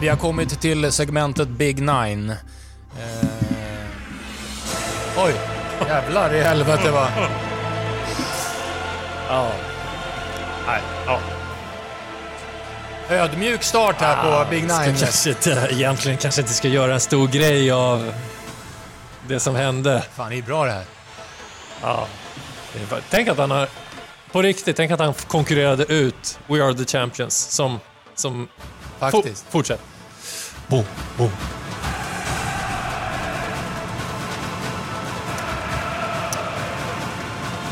Vi har kommit till segmentet Big Nine. Eh... Oj, jävlar i helvete va. Ja. Nej, ja. Ödmjuk start här på Big Ska Nine. kanske inte, egentligen kanske inte ska göra en stor grej av det som hände. Fan, det är bra det här. Ja. Tänk att han har, på riktigt, tänk att han konkurrerade ut We Are The Champions som, som Faktiskt. For, fortsätt. Boom, boom.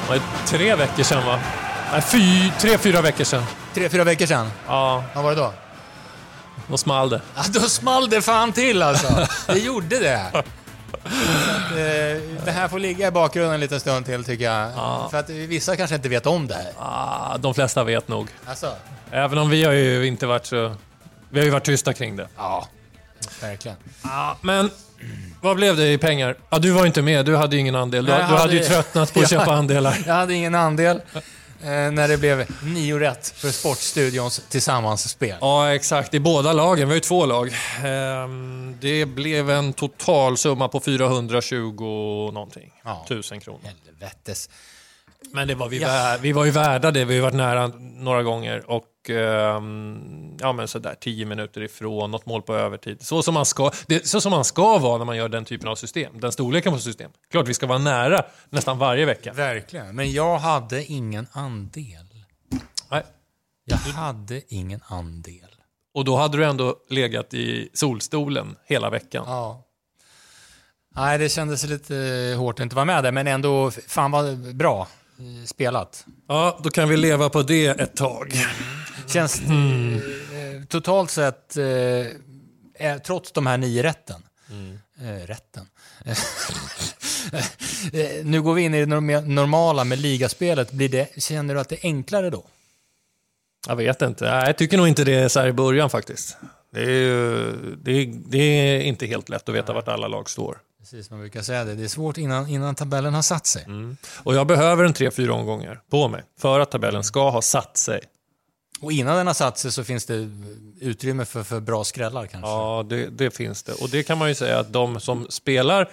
Det var tre veckor sedan va? Nej, fy, tre, fyra veckor sedan. Tre, fyra veckor sedan. Ja, Vad var det då? då small det. Ja, då small det fan till alltså. Det gjorde det. Att, eh, det här får ligga i bakgrunden en liten stund till tycker jag. För att vissa kanske inte vet om det här. Ah, de flesta vet nog. Alltså, Även om vi har ju inte varit så... Vi har ju varit tysta kring det. ja. Verkligen. Ja, men vad blev det i pengar? Ja, du var ju inte med, du hade ju ingen andel. Du, Nej, du hade ju tröttnat på att köpa andelar. Jag hade ingen andel eh, när det blev nio rätt för Sportstudions tillsammansspel. Ja, exakt. I båda lagen. Vi har ju två lag. Ehm, Det blev en total summa på 420 någonting. Ja. Tusen kronor. Helvetes. Men det var vi, Ja. vär, vi var ju värda det. Vi har varit nära några gånger. Och ehm, ja, men sådär 10 minuter ifrån, något mål på övertid. Så som, man ska, det, så som man ska vara när man gör den typen av system. Den storleken på system. Klart vi ska vara nära nästan varje vecka. Verkligen. Men jag hade ingen andel. Nej. Jag hade ingen andel. Och då hade du ändå legat i solstolen hela veckan. Ja. Nej, det kändes lite hårt att inte vara med där, men ändå, fan vad bra spelat. Ja, då kan vi leva på det ett tag. Känns eh, totalt sett, eh, eh, trots de här nio rätten, eh, rätten. Eh, nu går vi in i det norm- normala med ligaspelet. Blir det, känner du att det är enklare då? Jag vet inte. Jag tycker nog inte det är så här i början faktiskt. Det är, ju- det är, det är inte helt lätt att veta vart alla lag står. Precis, man brukar säga det. Det är svårt innan, innan tabellen har satt sig. Och jag behöver en tre, fyra omgångar på mig för att tabellen ska ha satt sig. Och innan den har satt sig så finns det utrymme för, för bra skrällar kanske. Ja, det, det finns det. Och det kan man ju säga att de som spelar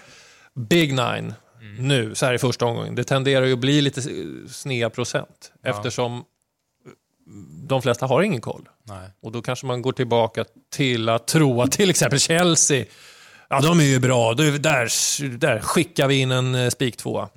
Big Nine nu, så här i första omgången, det tenderar ju att bli lite snea procent. Eftersom de flesta har ingen koll. Nej. Och då kanske man går tillbaka till att tro att till exempel Chelsea, ja de är ju bra, där, där skickar vi in en eh, spik tvåa.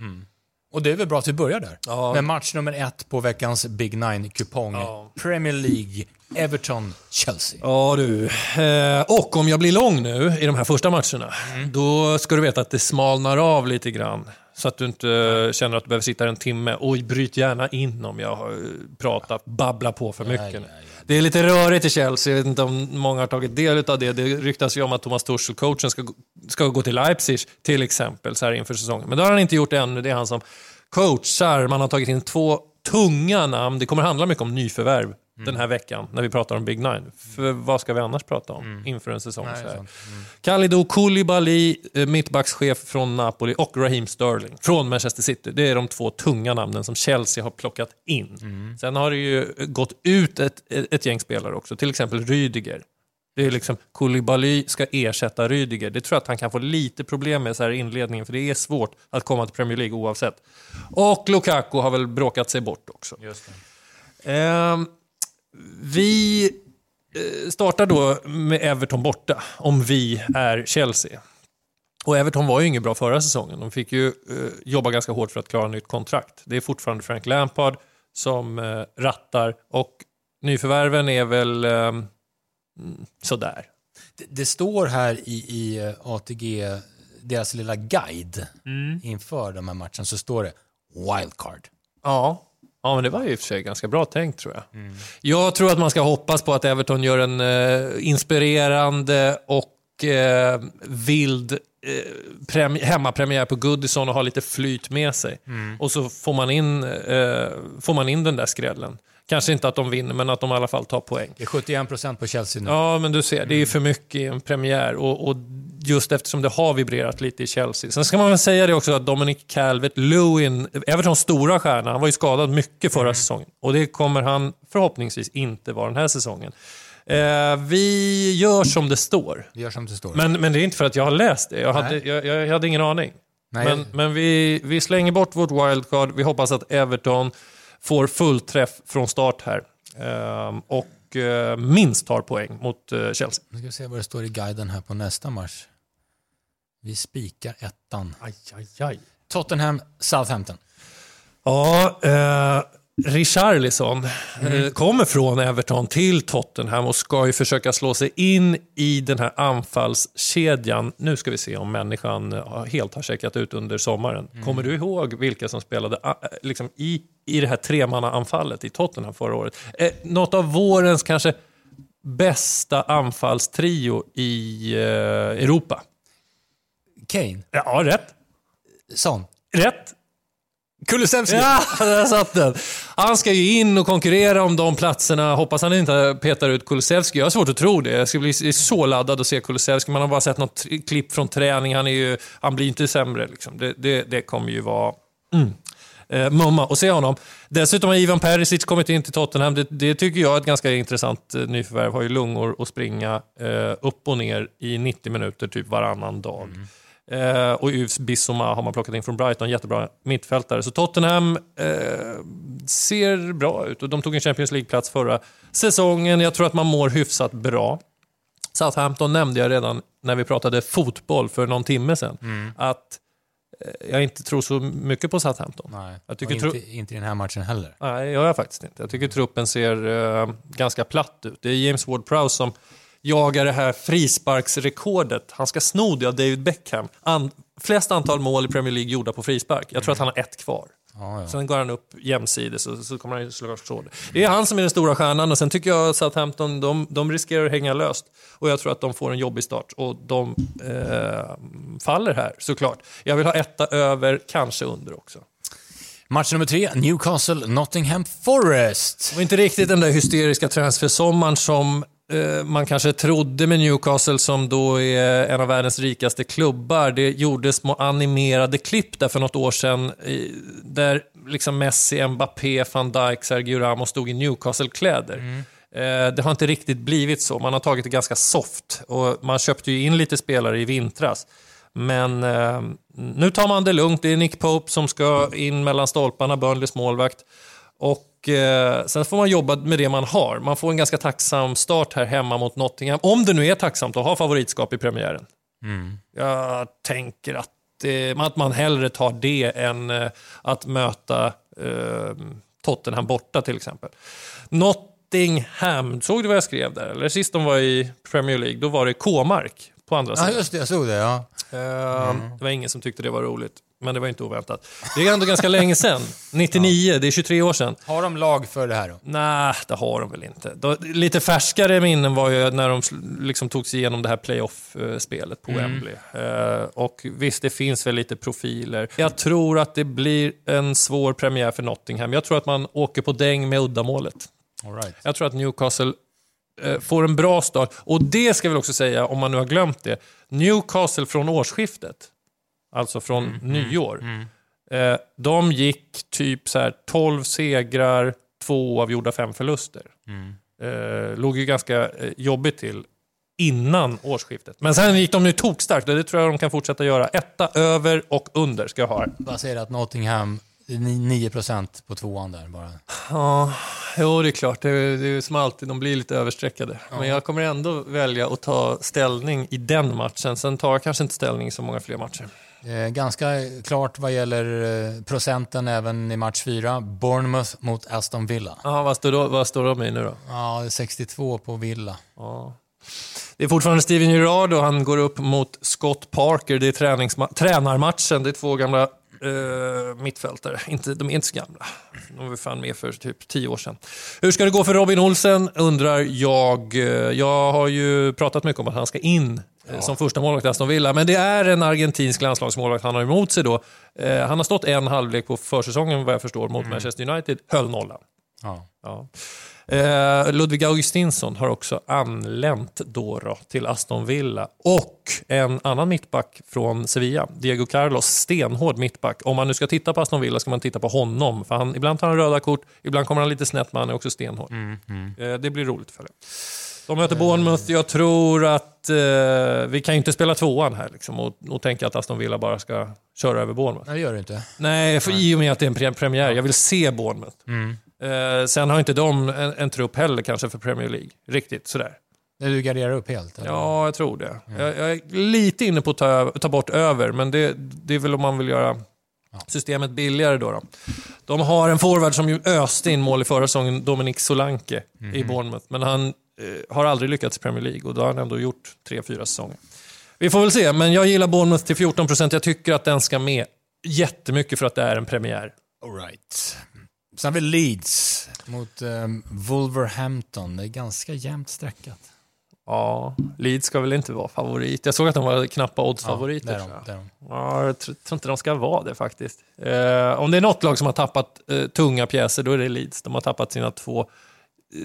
Och det är väl bra att vi börjar där. Ja. Med match nummer ett på veckans Big Nine-kupong. Ja. Premier League, Everton-Chelsea. Ja du. Eh, och om jag blir lång nu i de här första matcherna, då ska du veta att det smalnar av lite grann. Så att du inte känner att du behöver sitta en timme. Och bryt gärna in om jag har pratat, babblar på för mycket. ja, nu. ja. Det är lite rörigt i Chelsea, jag vet inte om många har tagit del av det. Det ryktas ju om att Thomas Tuchel, coachen, ska, ska gå till Leipzig till exempel så här inför säsongen. Men det har han inte gjort ännu. Det är han som coachar. Man har tagit in två tunga namn. Det kommer handla mycket om nyförvärv den här veckan när vi pratar om Big Nine. För vad ska vi annars prata om inför en säsong? Nej, så här? sant. Kalidou Koulibaly, eh, mittbackschef från Napoli och Raheem Sterling från Manchester City. Det är de två tunga namnen som Chelsea har plockat in. Sen har det ju gått ut ett, ett gäng spelare också, till exempel Rydiger. Det är liksom, Koulibaly ska ersätta Rydiger. Det tror jag att han kan få lite problem med så här i inledningen, för det är svårt att komma till Premier League oavsett. Och Lukaku har väl bråkat sig bort också. Just det. Ehm, vi eh, startar då med Everton borta, om vi är Chelsea. Och Everton var ju inget bra förra säsongen. De fick ju eh, jobba ganska hårt för att klara nytt kontrakt. Det är fortfarande Frank Lampard som eh, rattar och nyförvärven är väl eh, mm, sådär. Det, det står här i, i eh, ATG, deras lilla guide inför de här matcherna, så står det wildcard. Ja. Ja, men det var ju i och för sig ganska bra tänkt tror jag. Jag tror att man ska hoppas på att Everton gör en eh, inspirerande och eh, vild eh, premi- hemmapremiär på Goodison och har lite flyt med sig. Och så får man, in, eh, får man in den där skrällen. Kanske inte att de vinner, men att de i alla fall tar poäng. Det är 71 procent på Chelsea nu. Ja, men du ser, det är ju för mycket i en premiär. Och, och just eftersom det har vibrerat lite i Chelsea. Sen ska man väl säga det också att Dominic Calvert-Lewin, Evertons stora stjärna, han var ju skadad mycket förra mm. säsongen. Och det kommer han förhoppningsvis inte vara den här säsongen. Eh, vi gör som det står. Vi gör som det står. Men, men det är inte för att jag har läst det. Jag, hade, jag, jag hade ingen aning. Nej. Men, men vi, vi slänger bort vårt wildcard. Vi hoppas att Everton får fullträff från start här. Eh, och minst tar poäng mot eh, Chelsea. Nu ska vi se vad det står i guiden här på nästa match. Vi spikar ettan. Aj, aj, aj. Tottenham, Southampton. Ja, eh, Richarlison mm. kommer från Everton till Tottenham och ska ju försöka slå sig in i den här anfallskedjan. Nu ska vi se om människan helt har checkat ut under sommaren. Mm. Kommer du ihåg vilka som spelade liksom, i, i det här tremannaanfallet i Tottenham förra året? Eh, något av vårens kanske bästa anfallstrio i eh, Europa. Kane? Ja, rätt. Son? Rätt. Kulusevski! Ja, där satt den. Han ska ju in och konkurrera om de platserna. Hoppas han inte petar ut Kulusevski. Jag har svårt att tro det. Jag ska bli så laddad att se Kulusevski. Man har bara sett något klipp från träning. Han, är ju, han blir inte sämre. Liksom. Det, det, det kommer ju vara... Mm. Eh, mumma och se honom. Dessutom har Ivan Perisic kommit in till Tottenham. Det, det tycker jag är ett ganska intressant eh, nyförvärv. Har ju lungor att springa eh, upp och ner i 90 minuter typ varannan dag. Mm. Eh, och Yves Bissoma har man plockat in från Brighton, jättebra mittfältare. Så Tottenham eh, ser bra ut och de tog en Champions League-plats förra säsongen. Jag tror att man mår hyfsat bra. Southampton nämnde jag redan när vi pratade fotboll för någon timme sedan. Mm. Att eh, jag inte tror så mycket på Southampton. Nej, jag tycker inte, inte i den här matchen heller. Nej, jag gör faktiskt inte. Jag tycker truppen ser uh, ganska platt ut. Det är James Ward-Prowse som jagar det här frisparksrekordet. Han ska sno det av David Beckham. An flest antal mål i Premier League gjorda på frispark. Jag tror att han har ett kvar. Ja, ja. Sen går han upp jämsides och så kommer han slå det. Det är han som är den stora stjärnan och sen tycker jag att Southampton de, de riskerar att hänga löst. Och jag tror att de får en jobbig start och de eh, faller här såklart. Jag vill ha etta över, kanske under också. Match nummer tre, Newcastle, Nottingham Forest. Det var inte riktigt den där hysteriska transfersommaren som man kanske trodde med Newcastle som då är en av världens rikaste klubbar. Det gjordes små animerade klipp där för något år sedan där liksom Messi, Mbappé, van Dijk, Sergio Ramos stod i Newcastle-kläder. Mm. Eh, det har inte riktigt blivit så. Man har tagit det ganska soft och man köpte ju in lite spelare i vintras. Men eh, nu tar man det lugnt. Det är Nick Pope som ska in mellan stolparna, Burnleys målvakt. Och eh, Sen får man jobba med det man har. Man får en ganska tacksam start här hemma mot Nottingham. Om det nu är tacksamt att ha favoritskap i premiären. Mm. Jag tänker att, eh, att man hellre tar det än eh, att möta eh, Tottenham borta till exempel. Nottingham, såg du vad jag skrev där? Eller sist de var i Premier League, då var det K-mark på andra sidan. Ja, just det, jag såg det. Ja. Mm. Det var ingen som tyckte det var roligt men det var inte oväntat. Det är ändå ganska länge sedan. 99, ja. det är 23 år sedan. Har de lag för det här då? Nej, det har de väl inte. lite färskare minnen var ju när de liksom tog sig igenom det här playoff-spelet på mm. Wembley. Uh, och visst, det finns väl lite profiler. Jag tror att det blir en svår premiär för Nottingham. Jag tror att man åker på däng med uddamålet. All right. Jag tror att Newcastle uh, får en bra start. Och det ska vi också säga, om man nu har glömt det, Newcastle från årsskiftet alltså från mm, mm nyår. Mm, eh, de gick typ så här 12 segrar, två avgjorda, fem förluster. Mm. Eh, låg ju ganska eh, jobbigt till innan årsskiftet. Men sen gick de ju tokstarkt och det tror jag de kan fortsätta göra. Etta, över och under ska jag ha. Vad säger att Nottingham 9% på tvåan där bara. Ja, jo det är klart. Det är, det är som alltid, de blir lite överstreckade. Ja. Men jag kommer ändå välja att ta ställning i den matchen. Sen tar jag kanske inte ställning i så många fler matcher. Eh, ganska klart vad gäller eh, procenten även i match 4. Bournemouth mot Aston Villa. Ja, vad, står då, vad står de i nu då? Ja, 62 på Villa. Ja. Det är fortfarande Steven Gerrard och han går upp mot Scott Parker. Det är tränarmatchen. Det är två gamla eh, mittfältare. Inte, de är inte så gamla. De var fan med för typ tio år sedan. Hur ska det gå för Robin Olsen undrar jag. Jag har ju pratat mycket om att han ska in ja. som första målvakt i Aston Villa. Men det är en argentinsk landslagsmålvakt han har emot sig då. Eh, han har stått en halvlek på försäsongen vad jag förstår mot mm. Manchester United, höll nollan. Ja. ja. Eh, Ludvig Augustinsson har också anlänt då, då till Aston Villa. Och en annan mittback från Sevilla, Diego Carlos, stenhård mittback. Om man nu ska titta på Aston Villa ska man titta på honom. För han, ibland tar han röda kort, ibland kommer han lite snett, men han är också stenhård. Mm, Eh, det blir roligt för det. De möter Bournemouth. Jag tror att eh, vi kan ju inte spela tvåan här liksom, och, och tänka att Aston Villa bara ska köra över Bournemouth. Nej, det gör du inte. Nej, för i och med att det är en pre- premiär. Jag vill se Bournemouth. Mm. Eh, sen har inte de en, en trupp heller kanske för Premier League. Riktigt sådär. Nej, Du garderar upp helt? Eller? Ja, jag tror det. Jag, jag är lite inne på att ta, ta bort över, men det, det är väl om man vill göra systemet billigare då, då. De har en forward som ju öste in mål i förra säsongen, Dominic Solanke i Bournemouth. Men han eh, har aldrig lyckats i Premier League och då har han ändå gjort tre, fyra säsonger. Vi får väl se, men jag gillar Bournemouth till 14 procent. Jag tycker att den ska med jättemycket för att det är en premiär. All right. Sen har vi Leeds mot um, Wolverhampton. Det är ganska jämnt sträckat. Ja, Leeds ska väl inte vara favorit. Jag såg att de var knappa oddsfavoriter. Ja, det är tror de, det. Ja, jag tror, tror inte de ska vara det faktiskt. Eh, om det är något lag som har tappat eh, tunga pjäser, då är det Leeds. De har tappat sina två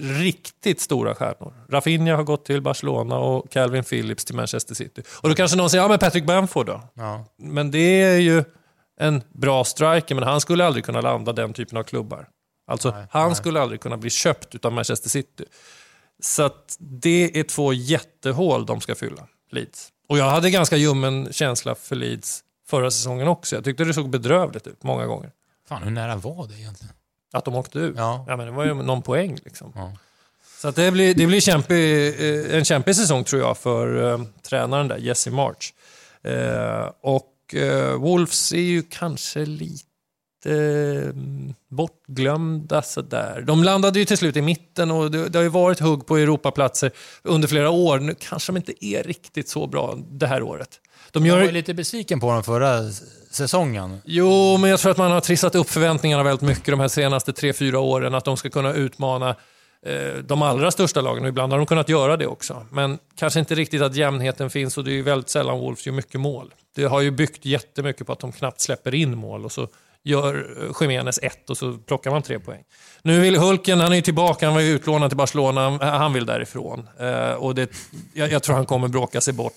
riktigt stora stjärnor. Rafinha har gått till Barcelona och Calvin Phillips till Manchester City. Och då kanske någon säger, ja men Patrick Bamford då? Ja. Men det är ju en bra striker, men han skulle aldrig kunna landa den typen av klubbar. Alltså, Nej, han nej. skulle aldrig kunna bli köpt av Manchester City. Så det är två jättehål de ska fylla, Leeds. Och jag hade ganska ljummen känsla för Leeds förra säsongen också. Jag tyckte det såg bedrövligt ut många gånger. Fan, hur nära var det egentligen? Att de åkte ut. Ja. men det var ju någon poäng. Liksom. Ja. Så att det blir, det blir kämpig, eh, en kämpig säsong tror jag för eh, tränaren där, Jesse March. Eh, och eh, Wolves är ju kanske lite eh, bortglömda sådär. De landade ju till slut i mitten och det, det har ju varit hugg på Europaplatser under flera år. Nu kanske de inte är riktigt så bra det här året. De Jag var gör, ju lite besviken på dem förra säsongen. Jo, men jag tror att man har trissat upp förväntningarna väldigt mycket de här senaste tre, fyra åren. Att de ska kunna utmana eh, de allra största lagen och ibland har de kunnat göra det också. Men kanske inte riktigt att jämnheten finns och det är ju väldigt sällan Wolves gör mycket mål. Det har ju byggt jättemycket på att de knappt släpper in mål och så gör eh, Jiménez ett och så plockar man tre poäng. Nu vill Hulken, han är ju tillbaka, han var ju utlånad till Barcelona, han vill därifrån. Eh, och det, jag, jag tror han kommer bråka sig bort.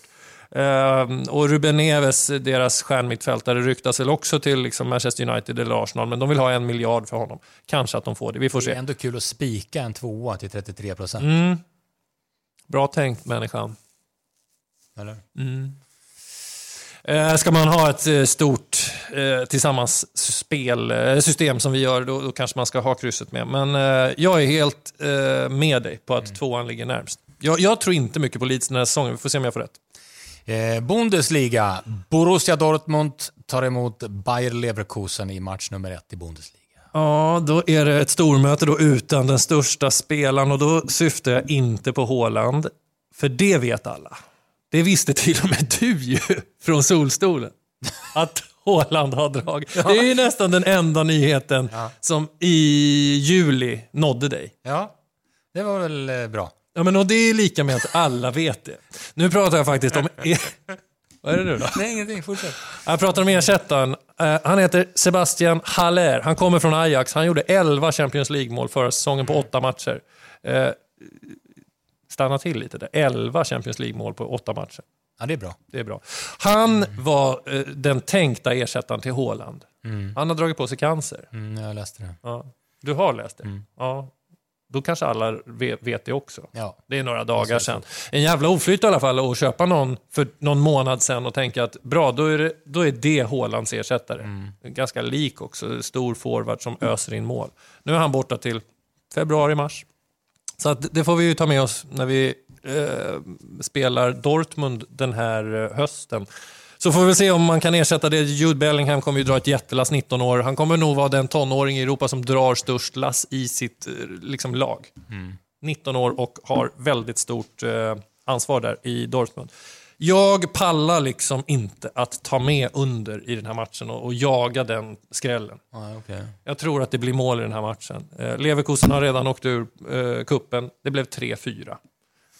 Ehm, och Ruben Neves, deras stjärnmittfältare, ryktas väl också till liksom Manchester United eller Arsenal, men de vill ha en miljard för honom. Kanske att de får det, vi får Det är se. ändå kul att spika en tvåa till 33 procent. Mm. Bra tänkt människan. Eller? Eh, ska man ha ett eh, stort eh, tillsammans spel, eh, system som vi gör, då, då kanske man ska ha krysset med. Men eh, jag är helt med dig på att tvåan ligger närmst. Jag, jag tror inte mycket på Leeds den här säsongen, vi får se om jag får rätt. Eh, Bundesliga. Borussia Dortmund tar emot Bayer Leverkusen i match nummer ett i Bundesliga. Ja, då är det ett stormöte då utan den största spelaren och då syftar jag inte på Haaland. För det vet alla. Det visste till och med du ju från Solstolen. Att Haaland har dragit. Det är ju nästan den enda nyheten som i juli nådde dig. Ja, det var väl eh, bra. Ja, men och det är lika med att alla vet det. Nu pratar jag faktiskt om... E- Vad är det nu då? Nej, ingenting. Fortsätt. Jag pratar om ersättaren. Eh, han heter Sebastian Haller. Han kommer från Ajax. Han gjorde 11 Champions League-mål förra säsongen på åtta matcher. Eh, stanna till lite där. 11 Champions League-mål på åtta matcher. Ja, det är bra. Det är bra. Han var eh, den tänkta ersättaren till Haaland. Han har dragit på sig cancer. Mm, jag läste det. Ja. Du har läst det? Ja. Då kanske alla vet, vet det också. Ja. Det är några dagar sedan. En jävla oflyt i alla fall att köpa någon för någon månad sedan och tänka att bra, då är det, då är det Haalands ersättare. Ganska lik också, stor forward som öser in mål. Nu är han borta till februari-mars. Så att det får vi ju ta med oss när vi eh, spelar Dortmund den här eh, hösten. Så får vi se om man kan ersätta det. Jude Bellingham kommer ju dra ett jättelass 19 år. Han kommer nog vara den tonåring i Europa som drar störst lass i sitt eh, liksom, lag. 19 år och har väldigt stort eh, ansvar där i Dortmund. Jag pallar liksom inte att ta med under i den här matchen och, och jaga den skrällen. Ja, okej. Jag tror att det blir mål i den här matchen. Eh, Leverkusen har redan åkt ur eh, kuppen. Det blev 3-4.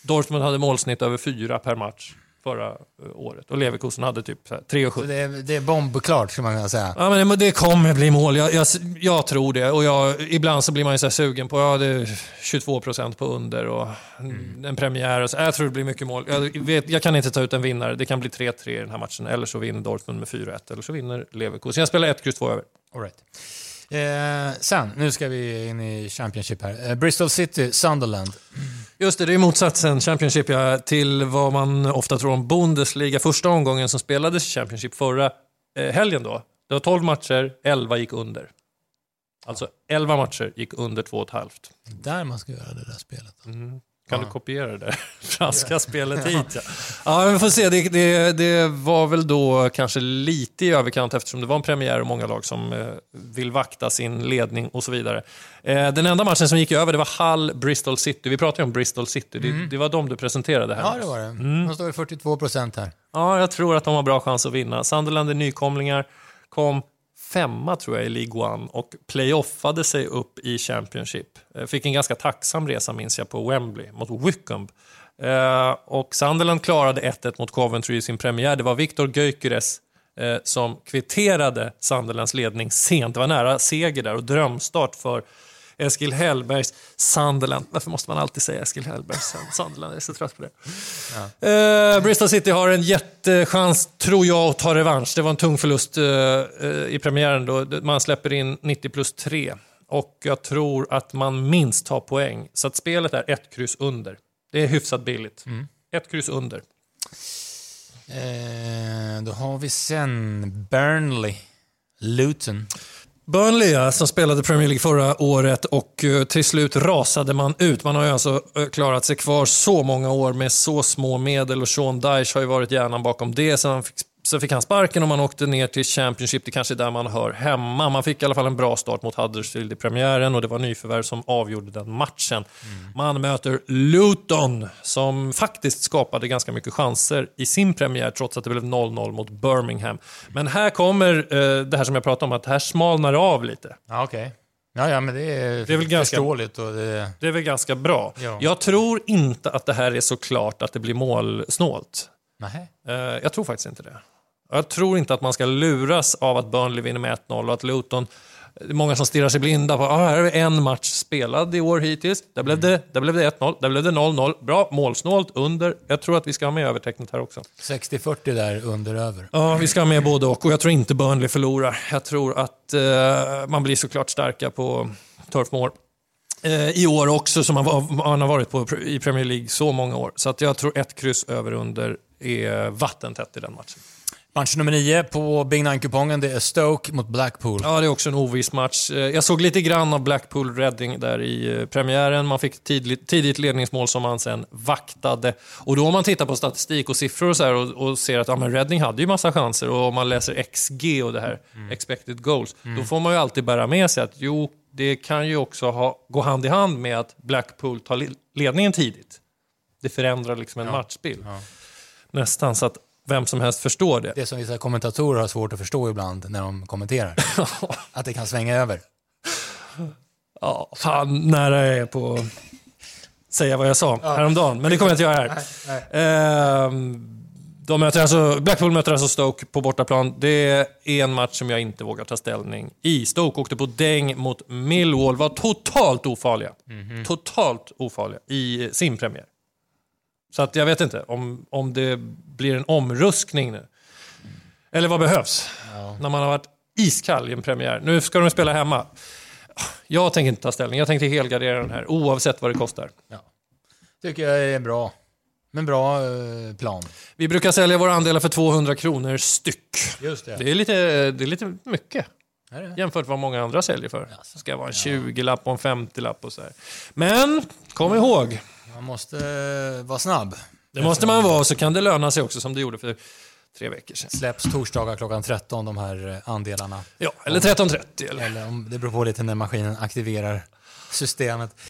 Dortmund hade målsnitt över 4 per match. Förra eh, året. Och Leverkusen hade typ 3,70. Det är, det är bombklart, skulle man kunna säga. Ja, men det kommer bli mål. Jag, jag, jag tror det. Och jag, ibland så blir man ju så sugen på ja, det är 22 procent på under och mm. en premiär. Och så. Jag tror det blir mycket mål. Jag, vet, jag kan inte ta ut en vinnare. Det kan bli 3-3 i den här matchen. Eller så vinner Dortmund med 4-1. Eller så vinner Leverkusen. Jag spelar 1, X, 2 över. All right. Eh, sen, nu ska vi in i Championship här. Eh, Bristol City, Sunderland. Just det, det är motsatsen, Championship, ja, till vad man ofta tror om Bundesliga. Första omgången som spelades i Championship förra eh, helgen då. Det var 12 matcher, 11 gick under. Alltså 11 matcher gick under 2,5. Där man ska göra det där spelet. Mm. Kan ja. du kopiera det där franska spelet hit? Ja, ja vi får se. Det, det, det, var väl då kanske lite i överkant eftersom det var en premiär och många lag som eh, vill vakta sin ledning och så vidare. Eh, den enda matchen som gick över det var Hull Bristol City. Vi pratade ju om Bristol City. Mm. Det, det, var de du presenterade här. Ja, det var det. Mm. De står 42 procent här. Ja, jag tror att de har bra chans att vinna. Sunderland är nykomlingar. Kom femma tror jag i League One och playoffade sig upp i Championship. Eh, fick en ganska tacksam resa minns jag på Wembley mot Wycombe. Eh, och Sunderland klarade 1-1 mot Coventry i sin premiär. Det var Viktor Gyökeres eh, som kvitterade Sunderlands ledning sent. Det var nära seger där och drömstart för Eskil Hellbergs Sunderland. Varför måste man alltid säga Eskil Hellbergs Sunderland? Jag är så trött på det. Ja. Eh, Bristol City har en jättechans, tror jag, att ta revansch. Det var en tung förlust eh, eh i premiären då man släpper in 90 plus 3. Och jag tror att man minst tar poäng. Så att spelet är ett kryss under. Det är hyfsat billigt. Mm. Ett kryss under. Eh, då har vi sen Burnley, Luton. Burnley som spelade Premier League förra året och eh, till slut rasade man ut. Man har ju alltså eh, klarat sig kvar så många år med så små medel och Sean Dyche har ju varit hjärnan bakom det. Sen han fick så fick han sparken och man åkte ner till Championship, det kanske är där man hör hemma. Man fick i alla fall en bra start mot Huddersfield i premiären och det var nyförvärv som avgjorde den matchen. Mm. Man möter Luton som faktiskt skapade ganska mycket chanser i sin premiär trots att det blev 0-0 mot Birmingham. Men här kommer eh, det här som jag pratade om, att här smalnar det av lite. Ja, okay. Ja, ja, men det är, det är väl ganska, förståeligt. Och det... det är väl ganska bra. Ja. Jag tror inte att det här är så klart att det blir målsnålt. Nej. Eh, jag tror faktiskt inte det. Jag tror inte att man ska luras av att Burnley vinner med 1-0 och att Luton det är många som stirrar sig blinda på ah, här är en match spelad i år hittills. Där blev det, där blev det 1-0, där blev det 0-0. Bra, målsnålt, under. Jag tror att vi ska ha med övertecknet här också. 60-40 där, under över. Ja, vi ska ha med både och. Och jag tror inte Burnley förlorar. Jag tror att eh, man blir såklart starka på Turf Moor. Eh, I år också, som man, man har varit på i Premier League så många år. Så att jag tror ett kryss över under är vattentätt i den matchen. Match nummer nio på Big Nine-kupongen, det är Stoke mot Blackpool. Ja, det är också en oviss match. Eh, jag såg lite grann av Blackpool Reading där i eh, premiären. Man fick tidigt, tidigt ledningsmål som man sen vaktade. Och då om man tittar på statistik och siffror och, så här, och, och ser att ja, men Reading hade ju massa chanser och om man läser XG och det här, mm. expected goals, mm. då får man ju alltid bära med sig att jo, det kan ju också ha, gå hand i hand med att Blackpool tar ledningen tidigt. Det förändrar liksom en ja. matchbild. Ja. Nästan, så att vem som helst förstår det. Det som vissa kommentatorer har svårt att förstå ibland när de kommenterar. att det kan svänga över. Ja, fan nära jag är på att säga vad jag sa ja. häromdagen. Men det kommer jag inte göra här. Nej, nej. Ehm, de möter alltså, Blackpool möter alltså Stoke på bortaplan. Det är en match som jag inte vågar ta ställning i. Stoke åkte på däng mot Millwall, var totalt ofarliga. Mm -hmm. Totalt ofarliga i sin premiär. Så att jag vet inte om, om det blir en omruskning nu. Eller vad behövs? Ja. När man har varit iskall i en premiär. Nu ska de spela hemma. Jag tänker inte ta ställning. Jag tänkte helgardera den här oavsett vad det kostar. Ja. Tycker jag är bra. Men bra eh, plan. Vi brukar sälja våra andelar för 200 kronor styck. Just det. Det är lite, det är lite mycket. Är det? Jämfört med vad många andra säljer för. Det ska vara en 20-lapp och en 50-lapp och så här. Men kom ihåg, man måste eh, vara snabb. Det måste man vara, så kan det löna sig också som det gjorde för tre veckor sedan. Släpps torsdagar klockan 13 de här eh, andelarna. Ja, eller 13.30. Eller? eller om, det beror på lite när maskinen aktiverar systemet.